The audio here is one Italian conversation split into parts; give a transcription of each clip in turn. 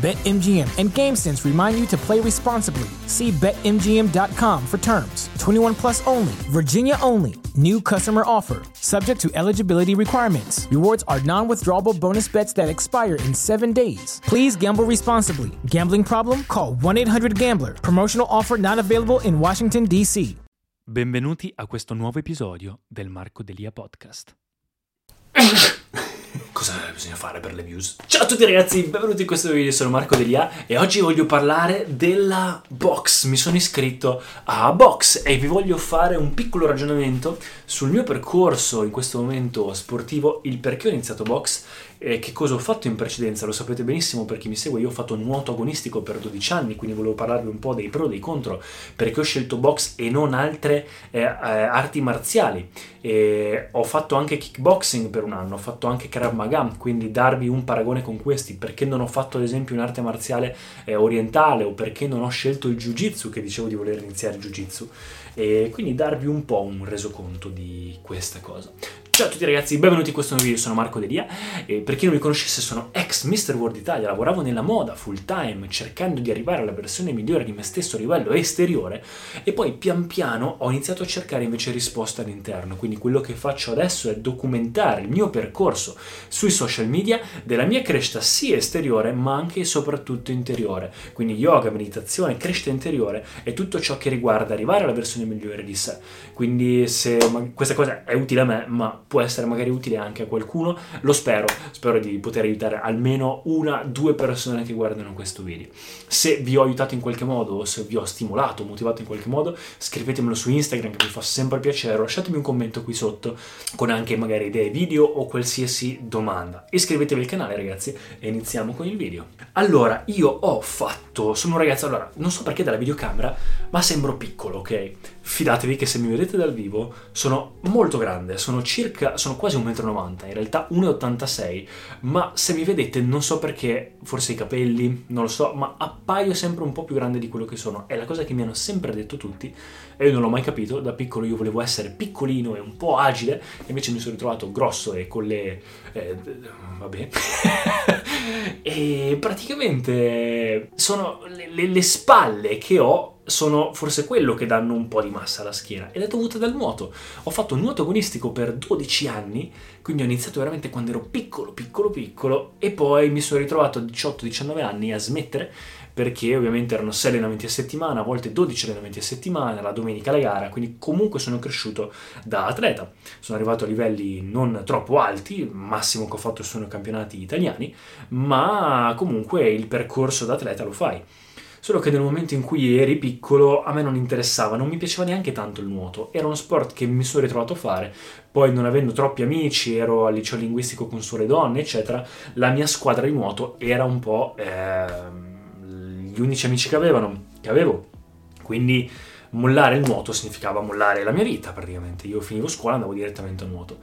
BetMGM and GameSense remind you to play responsibly. See BetMGM.com for terms. 21 plus only, Virginia only. New customer offer, subject to eligibility requirements. Rewards are non withdrawable bonus bets that expire in seven days. Please gamble responsibly. Gambling problem? Call 1 800 Gambler. Promotional offer not available in Washington, D.C. Benvenuti a questo nuovo episodio del Marco Delia Podcast. Cosa bisogna fare per le views? Ciao a tutti ragazzi, benvenuti in questo video, sono Marco Delia e oggi voglio parlare della box. Mi sono iscritto a Box e vi voglio fare un piccolo ragionamento sul mio percorso in questo momento sportivo, il perché ho iniziato Box e che cosa ho fatto in precedenza. Lo sapete benissimo per chi mi segue, io ho fatto nuoto agonistico per 12 anni, quindi volevo parlarvi un po' dei pro e dei contro, perché ho scelto Box e non altre eh, eh, arti marziali. E ho fatto anche kickboxing per un anno, ho fatto anche Krav Maga, quindi darvi un paragone con questi, perché non ho fatto ad esempio un'arte marziale eh, orientale o perché non ho scelto il jiu-jitsu che dicevo di voler iniziare il jiu-jitsu e quindi darvi un po' un resoconto di questa cosa. Ciao a tutti ragazzi, benvenuti in questo nuovo video, sono Marco Delia e per chi non mi conoscesse sono ex Mr. World Italia, lavoravo nella moda full time cercando di arrivare alla versione migliore di me stesso a livello esteriore e poi pian piano ho iniziato a cercare invece risposte all'interno, quindi quello che faccio adesso è documentare il mio percorso sui social media della mia crescita sia esteriore ma anche e soprattutto interiore, quindi yoga, meditazione, crescita interiore e tutto ciò che riguarda arrivare alla versione migliore di sé, quindi se questa cosa è utile a me ma può essere magari utile anche a qualcuno, lo spero, spero di poter aiutare almeno una, due persone che guardano questo video. Se vi ho aiutato in qualche modo, o se vi ho stimolato, motivato in qualche modo, scrivetemelo su Instagram che mi fa sempre piacere, lasciatemi un commento qui sotto con anche magari idee video o qualsiasi domanda. Iscrivetevi al canale ragazzi e iniziamo con il video. Allora, io ho fatto, sono un ragazzo, allora, non so perché dalla videocamera, ma sembro piccolo, ok? Fidatevi che se mi vedete dal vivo sono molto grande, sono circa, sono quasi 1,90 m, in realtà 1,86 m, ma se mi vedete non so perché, forse i capelli, non lo so, ma appaio sempre un po' più grande di quello che sono. È la cosa che mi hanno sempre detto tutti e io non l'ho mai capito, da piccolo io volevo essere piccolino e un po' agile, e invece mi sono ritrovato grosso e con le... Eh, vabbè. e praticamente sono le, le, le spalle che ho sono forse quello che danno un po' di massa alla schiena ed è dovuta dal nuoto. Ho fatto nuoto agonistico per 12 anni, quindi ho iniziato veramente quando ero piccolo, piccolo, piccolo e poi mi sono ritrovato a 18-19 anni a smettere perché ovviamente erano 6 allenamenti a settimana, a volte 12 allenamenti a settimana, la domenica la gara, quindi comunque sono cresciuto da atleta. Sono arrivato a livelli non troppo alti, massimo che ho fatto sono campionati italiani, ma comunque il percorso da atleta lo fai. Solo che nel momento in cui eri piccolo a me non interessava, non mi piaceva neanche tanto il nuoto. Era uno sport che mi sono ritrovato a fare. Poi non avendo troppi amici, ero al liceo linguistico con sole donne, eccetera, la mia squadra di nuoto era un po' eh, gli unici amici che avevano, che avevo. Quindi mollare il nuoto significava mollare la mia vita praticamente. Io finivo scuola e andavo direttamente a nuoto.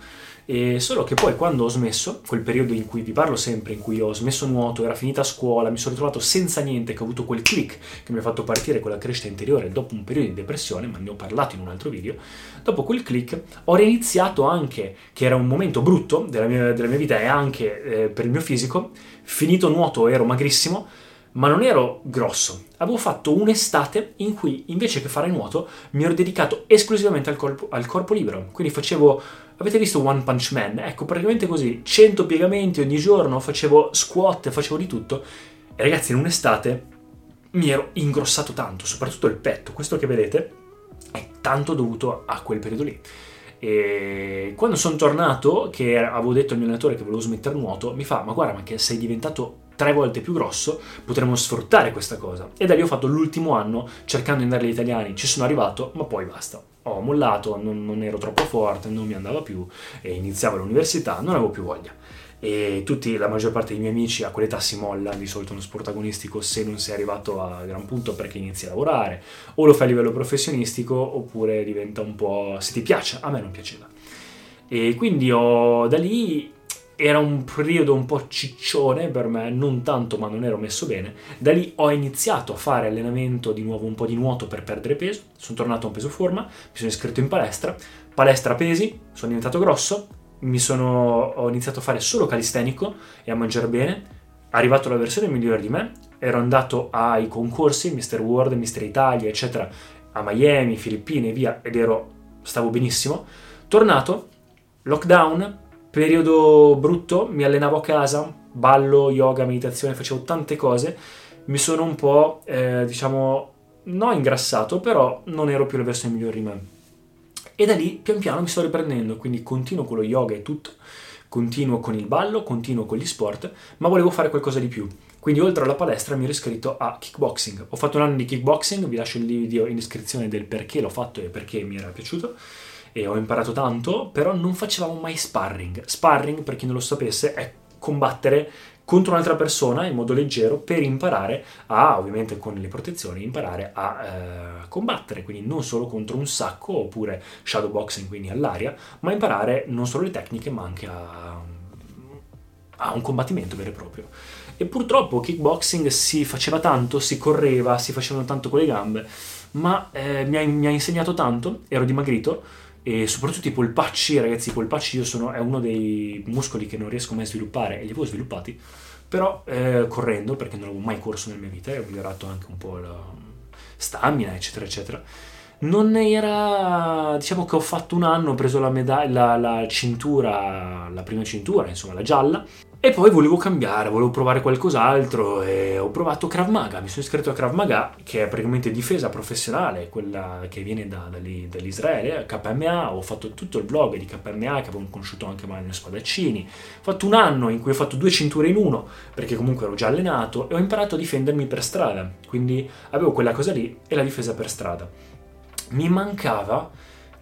E solo che poi quando ho smesso, quel periodo in cui vi parlo sempre, in cui ho smesso nuoto, era finita scuola, mi sono ritrovato senza niente, che ho avuto quel click che mi ha fatto partire con la crescita interiore dopo un periodo di depressione, ma ne ho parlato in un altro video, dopo quel click ho reiniziato anche, che era un momento brutto della mia, della mia vita e anche eh, per il mio fisico, finito nuoto ero magrissimo, ma non ero grosso. Avevo fatto un'estate in cui invece che fare nuoto mi ero dedicato esclusivamente al corpo, al corpo libero. Quindi facevo, avete visto One Punch Man? Ecco, praticamente così, 100 piegamenti ogni giorno, facevo squat, facevo di tutto. E ragazzi, in un'estate mi ero ingrossato tanto, soprattutto il petto. Questo che vedete è tanto dovuto a quel periodo lì. E quando sono tornato, che avevo detto al mio allenatore che volevo smettere nuoto, mi fa: Ma guarda, ma che sei diventato tre volte più grosso, potremmo sfruttare questa cosa. E da lì ho fatto l'ultimo anno cercando di andare agli italiani, ci sono arrivato, ma poi basta. Ho mollato, non, non ero troppo forte, non mi andava più, e iniziavo l'università, non avevo più voglia. E tutti, la maggior parte dei miei amici a quell'età si molla di solito uno sport agonistico se non sei arrivato a gran punto perché inizi a lavorare? O lo fai a livello professionistico oppure diventa un po' se ti piace, a me non piaceva. E quindi ho, da lì era un periodo un po' ciccione per me, non tanto ma non ero messo bene. Da lì ho iniziato a fare allenamento di nuovo, un po' di nuoto per perdere peso, sono tornato a un peso forma, mi sono iscritto in palestra, palestra pesi, sono diventato grosso, sono, ho iniziato a fare solo calistenico e a mangiare bene, arrivato la versione migliore di me, ero andato ai concorsi, Mr. World, Mr. Italia, eccetera, a Miami, Filippine e via, ed ero, stavo benissimo. Tornato, lockdown, periodo brutto, mi allenavo a casa, ballo, yoga, meditazione, facevo tante cose, mi sono un po', eh, diciamo, non ingrassato, però non ero più la versione migliore di me. E da lì pian piano mi sto riprendendo, quindi continuo con lo yoga e tutto, continuo con il ballo, continuo con gli sport, ma volevo fare qualcosa di più. Quindi oltre alla palestra mi ero iscritto a kickboxing. Ho fatto un anno di kickboxing, vi lascio il video in descrizione del perché l'ho fatto e perché mi era piaciuto e ho imparato tanto, però non facevamo mai sparring. Sparring, per chi non lo sapesse, è combattere contro un'altra persona in modo leggero per imparare a, ovviamente con le protezioni, imparare a eh, combattere, quindi non solo contro un sacco oppure shadowboxing, quindi all'aria, ma imparare non solo le tecniche ma anche a, a un combattimento vero e proprio. E purtroppo kickboxing si faceva tanto, si correva, si facevano tanto con le gambe, ma eh, mi, ha, mi ha insegnato tanto, ero dimagrito, e soprattutto i polpacci, ragazzi, i polpacci io sono, è uno dei muscoli che non riesco mai a sviluppare e li avevo sviluppati, però eh, correndo, perché non avevo mai corso nella mia vita e ho migliorato anche un po' la stamina, eccetera, eccetera. Non era, diciamo che ho fatto un anno, ho preso la, medaglia, la, la cintura, la prima cintura, insomma la gialla, e poi volevo cambiare, volevo provare qualcos'altro e ho provato Krav Maga, mi sono iscritto a Krav Maga che è praticamente difesa professionale, quella che viene da, da lì, dall'Israele, KMA, ho fatto tutto il blog di KMA che avevo conosciuto anche Mario Spadaccini, ho fatto un anno in cui ho fatto due cinture in uno perché comunque ero già allenato e ho imparato a difendermi per strada, quindi avevo quella cosa lì e la difesa per strada. Mi mancava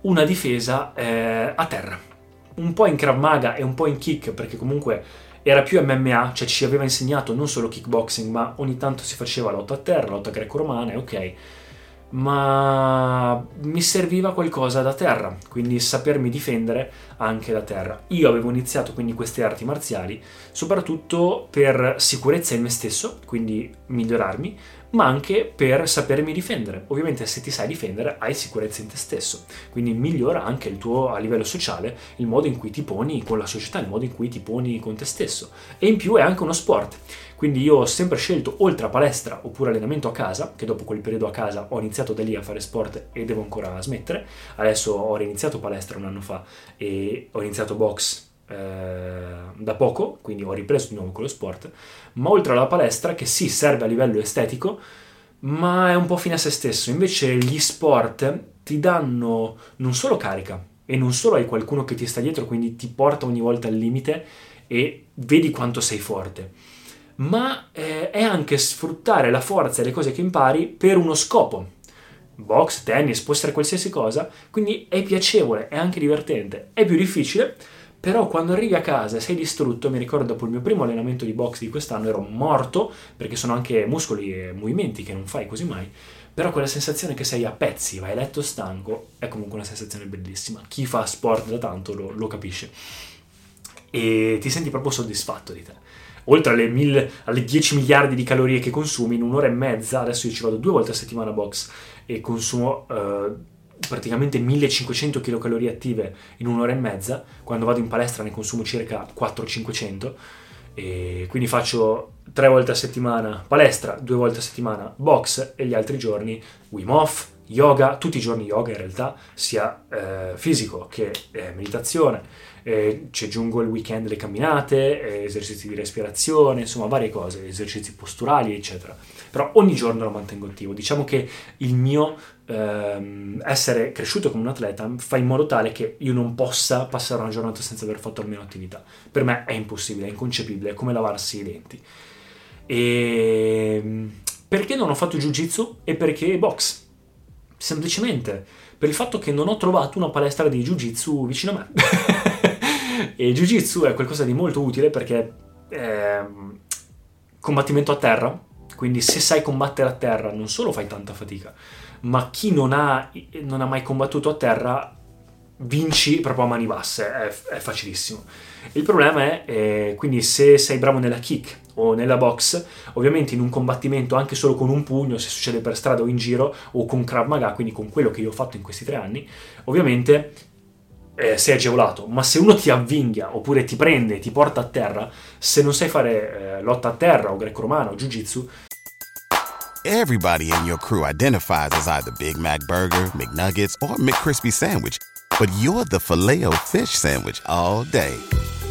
una difesa eh, a terra, un po' in Krav Maga e un po' in kick perché comunque era più MMA, cioè ci aveva insegnato non solo kickboxing, ma ogni tanto si faceva lotta a terra, lotta greco-romana, ok. Ma mi serviva qualcosa da terra, quindi sapermi difendere anche da terra. Io avevo iniziato quindi queste arti marziali soprattutto per sicurezza in me stesso, quindi migliorarmi, ma anche per sapermi difendere. Ovviamente se ti sai difendere hai sicurezza in te stesso, quindi migliora anche il tuo a livello sociale, il modo in cui ti poni con la società, il modo in cui ti poni con te stesso. E in più è anche uno sport. Quindi io ho sempre scelto, oltre a palestra oppure allenamento a casa, che dopo quel periodo a casa ho iniziato da lì a fare sport e devo ancora smettere, adesso ho reiniziato palestra un anno fa e ho iniziato box eh, da poco, quindi ho ripreso di nuovo con lo sport, ma oltre alla palestra che sì serve a livello estetico, ma è un po' fine a se stesso, invece gli sport ti danno non solo carica e non solo hai qualcuno che ti sta dietro, quindi ti porta ogni volta al limite e vedi quanto sei forte, ma eh, è anche sfruttare la forza e le cose che impari per uno scopo. Box, tennis, può essere qualsiasi cosa, quindi è piacevole, è anche divertente, è più difficile, però quando arrivi a casa e sei distrutto, mi ricordo dopo il mio primo allenamento di box di quest'anno ero morto, perché sono anche muscoli e movimenti che non fai così mai, però quella sensazione che sei a pezzi, vai a letto stanco, è comunque una sensazione bellissima. Chi fa sport da tanto lo, lo capisce. E ti senti proprio soddisfatto di te. Oltre alle, mille, alle 10 miliardi di calorie che consumi in un'ora e mezza, adesso io ci vado due volte a settimana a box e consumo... Uh, praticamente 1500 kcal attive in un'ora e mezza, quando vado in palestra ne consumo circa 400-500 e quindi faccio tre volte a settimana palestra, due volte a settimana box e gli altri giorni Wim Hof, yoga, tutti i giorni yoga in realtà, sia eh, fisico che eh, meditazione, eh, ci aggiungo il weekend le camminate, eh, esercizi di respirazione, insomma varie cose, esercizi posturali eccetera. Però ogni giorno lo mantengo attivo. Diciamo che il mio ehm, essere cresciuto come un atleta fa in modo tale che io non possa passare una giornata senza aver fatto almeno attività. Per me è impossibile, è inconcepibile, è come lavarsi i denti. E mm, perché non ho fatto jiu-jitsu e perché box? Semplicemente per il fatto che non ho trovato una palestra di jiu-jitsu vicino a me. e jiu-jitsu è qualcosa di molto utile perché è combattimento a terra, quindi se sai combattere a terra non solo fai tanta fatica, ma chi non ha, non ha mai combattuto a terra vinci proprio a mani basse, è, è facilissimo. Il problema è, eh, quindi se sei bravo nella kick o nella box, ovviamente in un combattimento anche solo con un pugno, se succede per strada o in giro, o con Krav Maga, quindi con quello che io ho fatto in questi tre anni, ovviamente eh, sei agevolato, ma se uno ti avvinghia oppure ti prende, ti porta a terra, se non sai fare eh, lotta a terra o greco-romano o jiu-jitsu, Everybody in your crew identifies as either Big Mac Burger, McNuggets, or McCrispy Sandwich. But you're the filet fish Sandwich all day.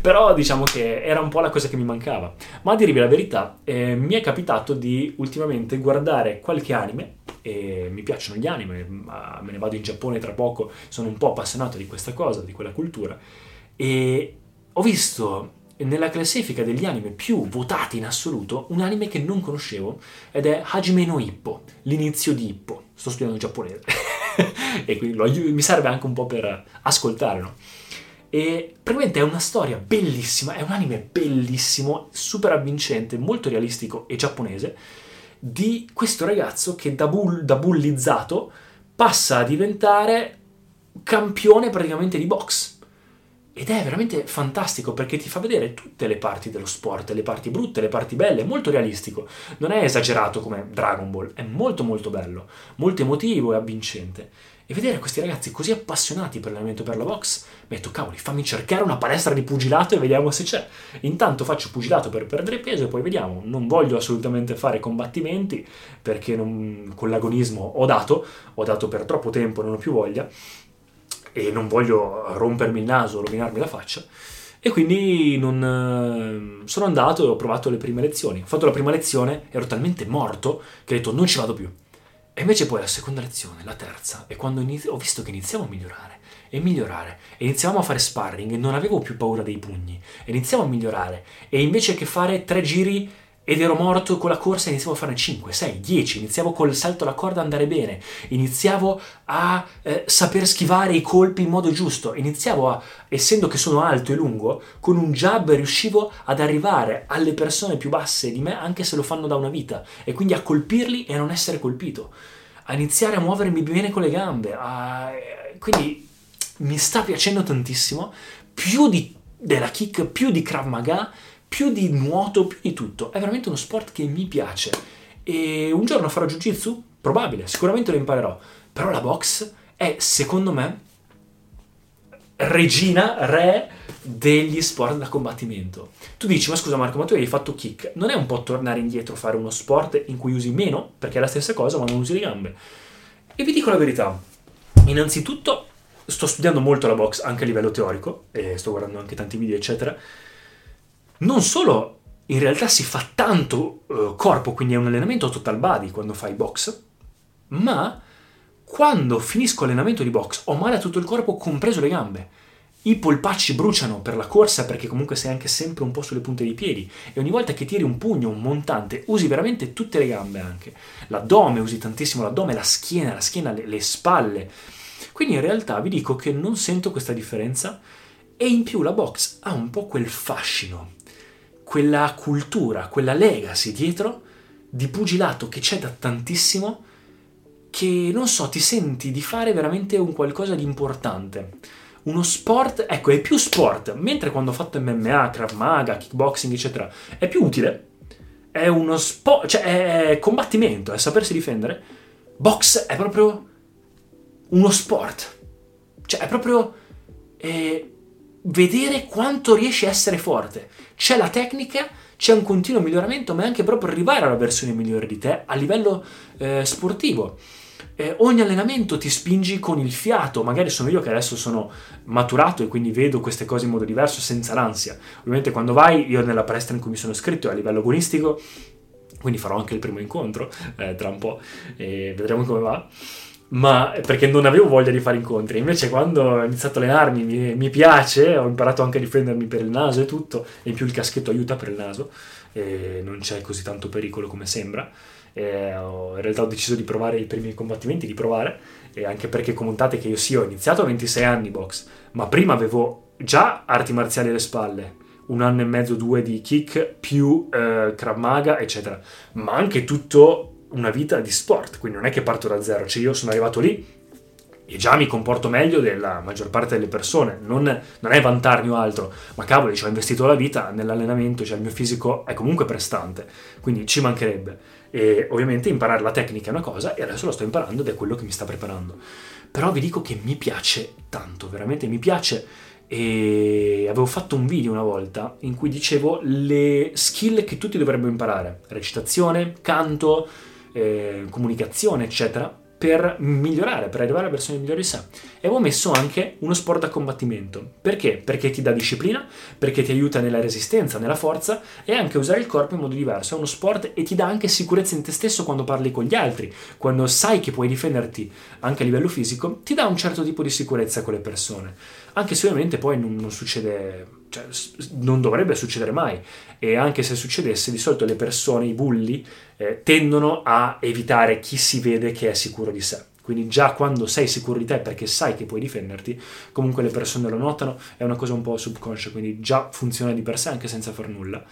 Però diciamo che era un po' la cosa che mi mancava. Ma a dirvi la verità, eh, mi è capitato di ultimamente guardare qualche anime, e mi piacciono gli anime, ma me ne vado in Giappone tra poco, sono un po' appassionato di questa cosa, di quella cultura, e ho visto nella classifica degli anime più votati in assoluto un anime che non conoscevo ed è Hajime no Ippo, l'inizio di Ippo. Sto studiando giapponese e quindi lo, mi serve anche un po' per ascoltare, no? E praticamente è una storia bellissima, è un anime bellissimo, super avvincente, molto realistico e giapponese, di questo ragazzo che da, bull, da bullizzato passa a diventare campione praticamente di box. Ed è veramente fantastico perché ti fa vedere tutte le parti dello sport, le parti brutte, le parti belle, è molto realistico. Non è esagerato come Dragon Ball, è molto molto bello, molto emotivo e avvincente. E vedere questi ragazzi così appassionati per l'allenamento per la box, mi ho detto, cavoli, fammi cercare una palestra di pugilato e vediamo se c'è. Intanto faccio pugilato per perdere peso e poi vediamo. Non voglio assolutamente fare combattimenti perché non, con l'agonismo ho dato, ho dato per troppo tempo, non ho più voglia e non voglio rompermi il naso, rovinarmi la faccia. E quindi non, eh, sono andato e ho provato le prime lezioni. Ho fatto la prima lezione, ero talmente morto che ho detto non ci vado più. E invece poi la seconda lezione, la terza, e quando inizi- ho visto che iniziamo a migliorare e migliorare, e iniziavamo a fare sparring e non avevo più paura dei pugni, e iniziamo a migliorare, e invece che fare tre giri ed ero morto con la corsa, iniziavo a fare 5, 6, 10, iniziavo col salto alla corda a andare bene, iniziavo a eh, saper schivare i colpi in modo giusto, iniziavo a, essendo che sono alto e lungo, con un jab riuscivo ad arrivare alle persone più basse di me anche se lo fanno da una vita. E quindi a colpirli e a non essere colpito, a iniziare a muovermi bene con le gambe, a, quindi mi sta piacendo tantissimo, più di, della kick, più di Krav Maga, più di nuoto, più di tutto. È veramente uno sport che mi piace. E un giorno farò jiu-jitsu? Probabile, sicuramente lo imparerò. Però la box è, secondo me, regina, re degli sport da combattimento. Tu dici, ma scusa Marco, ma tu hai fatto kick. Non è un po' tornare indietro fare uno sport in cui usi meno, perché è la stessa cosa, ma non usi le gambe? E vi dico la verità. Innanzitutto, sto studiando molto la box anche a livello teorico, e sto guardando anche tanti video, eccetera non solo in realtà si fa tanto uh, corpo, quindi è un allenamento total body quando fai box, ma quando finisco l'allenamento di box ho male a tutto il corpo, compreso le gambe. I polpacci bruciano per la corsa perché comunque sei anche sempre un po' sulle punte dei piedi e ogni volta che tiri un pugno, un montante, usi veramente tutte le gambe anche. L'addome, usi tantissimo l'addome, la schiena, la schiena, le, le spalle. Quindi in realtà vi dico che non sento questa differenza e in più la box ha un po' quel fascino quella cultura, quella legacy dietro di pugilato che c'è da tantissimo che non so, ti senti di fare veramente un qualcosa di importante. Uno sport, ecco, è più sport, mentre quando ho fatto MMA, Krav Maga, kickboxing, eccetera, è più utile. È uno sport, cioè è combattimento, è sapersi difendere. Box è proprio uno sport. Cioè è proprio è vedere quanto riesci a essere forte c'è la tecnica, c'è un continuo miglioramento, ma è anche proprio arrivare alla versione migliore di te a livello eh, sportivo. eh, ogni allenamento ti spingi con il fiato, magari sono io che adesso sono maturato e quindi vedo queste cose in modo diverso senza l'ansia. Ovviamente quando vai, io nella palestra in cui mi sono iscritto a livello agonistico, quindi farò anche il primo incontro eh, tra un po' e vedremo come va ma perché non avevo voglia di fare incontri. Invece, quando ho iniziato a allenarmi, mi, mi, piace, ho imparato anche a difendermi per il naso e tutto, e in più il caschetto aiuta per il naso, e non c'è così tanto pericolo come sembra. E ho, in realtà ho deciso di provare i primi combattimenti, di provare, e anche perché commentate che io sì, ho iniziato a 26 anni box, ma prima avevo già arti marziali alle spalle, un anno e mezzo, due di kick, più eh, Krav Maga, eccetera, ma anche tutto una vita di sport, quindi non è che parto da zero, cioè io sono arrivato lì e già mi comporto meglio della maggior parte delle persone, non, non è vantarmi o altro, ma cavolo, ci ho investito la vita nell'allenamento, cioè il mio fisico è comunque prestante, quindi ci mancherebbe. E ovviamente imparare la tecnica è una cosa e adesso lo sto imparando ed è quello che mi sta preparando. Però vi dico che mi piace tanto, veramente mi piace e avevo fatto un video una volta in cui dicevo le skill che tutti dovrebbero imparare, recitazione, canto, eh, comunicazione, eccetera, per migliorare, per arrivare a versioni migliori di sé. E avevo messo anche uno sport da combattimento. Perché? Perché ti dà disciplina, perché ti aiuta nella resistenza, nella forza e anche usare il corpo in modo diverso. È uno sport e ti dà anche sicurezza in te stesso quando parli con gli altri, quando sai che puoi difenderti anche a livello fisico, ti dà un certo tipo di sicurezza con le persone. Anche se ovviamente poi non, non succede, cioè, non dovrebbe succedere mai. E anche se succedesse, di solito le persone, i bulli, eh, tendono a evitare chi si vede che è sicuro di sé. Quindi già quando sei sicuro di te perché sai che puoi difenderti, comunque le persone lo notano, è una cosa un po' subconscia, quindi già funziona di per sé anche senza far nulla.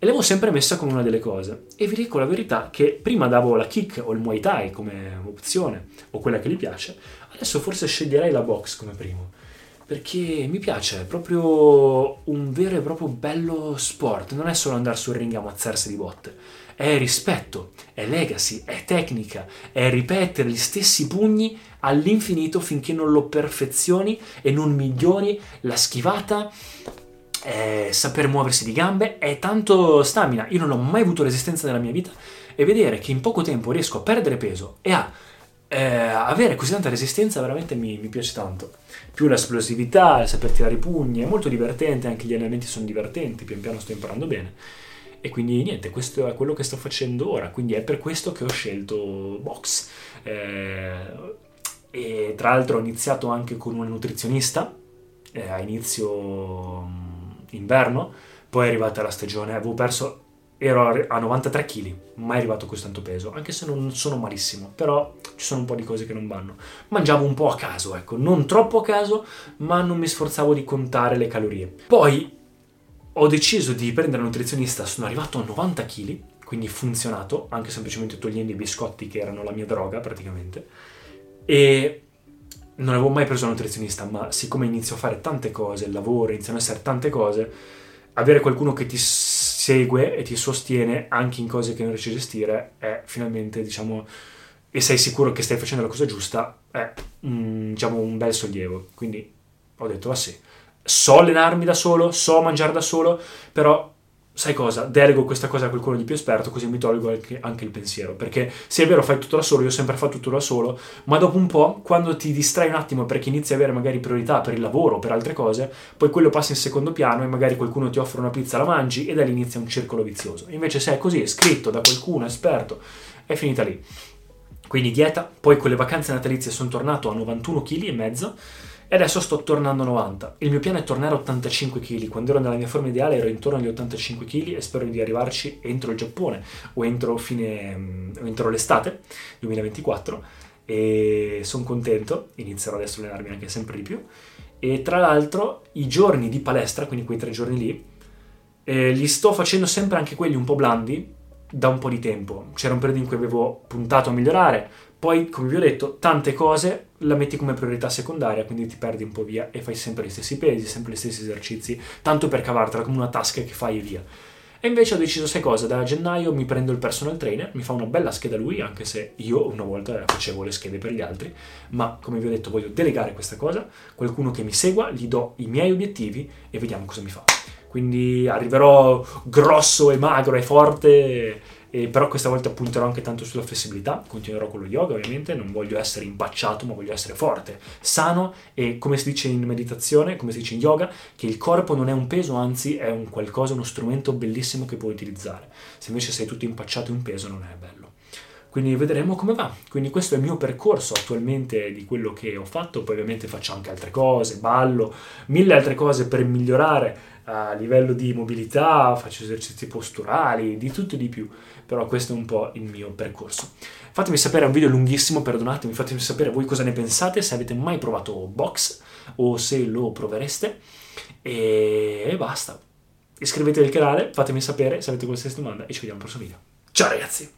E l'avevo sempre messa come una delle cose. E vi dico la verità che prima davo la kick o il Muay Thai come opzione, o quella che gli piace, adesso forse sceglierei la box come primo. Perché mi piace, è proprio un vero e proprio bello sport, non è solo andare sul ring a ammazzarsi di botte. È rispetto, è legacy, è tecnica, è ripetere gli stessi pugni all'infinito finché non lo perfezioni e non migliori la schivata, è saper muoversi di gambe, è tanto stamina. Io non ho mai avuto resistenza nella mia vita e vedere che in poco tempo riesco a perdere peso e a eh, avere così tanta resistenza veramente mi, mi piace tanto. Più l'esplosività, il saper tirare i pugni, è molto divertente, anche gli allenamenti sono divertenti, pian piano sto imparando bene. E quindi niente, questo è quello che sto facendo ora, quindi è per questo che ho scelto box. Eh, e tra l'altro ho iniziato anche con una nutrizionista eh, a inizio mm, inverno, poi è arrivata la stagione, avevo perso, ero a 93 kg, mai arrivato a così tanto peso, anche se non sono malissimo, però ci sono un po' di cose che non vanno. Mangiavo un po' a caso, ecco, non troppo a caso, ma non mi sforzavo di contare le calorie. Poi ho deciso di prendere un nutrizionista, sono arrivato a 90 kg, quindi funzionato, anche semplicemente togliendo i biscotti che erano la mia droga praticamente. E non avevo mai preso un nutrizionista, ma siccome inizio a fare tante cose, il lavoro, iniziano a essere tante cose, avere qualcuno che ti segue e ti sostiene anche in cose che non riesci a gestire è finalmente, diciamo, e sei sicuro che stai facendo la cosa giusta, è mm, diciamo un bel sollievo. Quindi ho detto, ah sì, so allenarmi da solo, so mangiare da solo, però sai cosa? Delego questa cosa a qualcuno di più esperto, così mi tolgo anche, anche, il pensiero. Perché se è vero, fai tutto da solo, io ho sempre fatto tutto da solo, ma dopo un po', quando ti distrai un attimo perché inizi a avere magari priorità per il lavoro o per altre cose, poi quello passa in secondo piano e magari qualcuno ti offre una pizza, la mangi e da lì inizia un circolo vizioso. Invece se è così, è scritto da qualcuno esperto, è finita lì. Quindi dieta, poi con le vacanze natalizie sono tornato a 91 kg e adesso sto tornando a 90. Il mio piano è tornare a 85 kg. Quando ero nella mia forma ideale ero intorno agli 85 kg e spero di arrivarci entro il Giappone o entro, fine, mm, entro l'estate 2024. E sono contento, inizierò adesso a allenarmi anche sempre di più. E tra l'altro i giorni di palestra, quindi quei tre giorni lì, eh, li sto facendo sempre anche quelli un po' blandi da un po' di tempo. C'era un periodo in cui avevo puntato a migliorare, poi, come vi ho detto, tante cose la metti come priorità secondaria, quindi ti perdi un po' via e fai sempre gli stessi pesi, sempre gli stessi esercizi, tanto per cavartela come una tasca che fai via. E invece ho deciso, sai cosa, da gennaio mi prendo il personal trainer, mi fa una bella scheda lui, anche se io una volta facevo le schede per gli altri, ma come vi ho detto voglio delegare questa cosa, qualcuno che mi segua, gli do i miei obiettivi e vediamo cosa mi fa. Quindi arriverò grosso e magro e forte E però questa volta punterò anche tanto sulla flessibilità, continuerò con lo yoga ovviamente, non voglio essere impacciato ma voglio essere forte, sano e come si dice in meditazione, come si dice in yoga, che il corpo non è un peso, anzi è un qualcosa, uno strumento bellissimo che puoi utilizzare. Se invece sei tutto impacciato in un peso non è bello. Quindi vedremo come va. Quindi questo è il mio percorso attualmente di quello che ho fatto, poi ovviamente faccio anche altre cose, ballo, mille altre cose per migliorare a livello di mobilità, faccio esercizi posturali, di tutto e di più, però questo è un po' il mio percorso. Fatemi sapere, è un video lunghissimo, perdonatemi, fatemi sapere voi cosa ne pensate, se avete mai provato box o se lo provereste e basta. Iscrivetevi al canale, fatemi sapere se avete qualsiasi domanda e ci vediamo al prossimo video. Ciao ragazzi!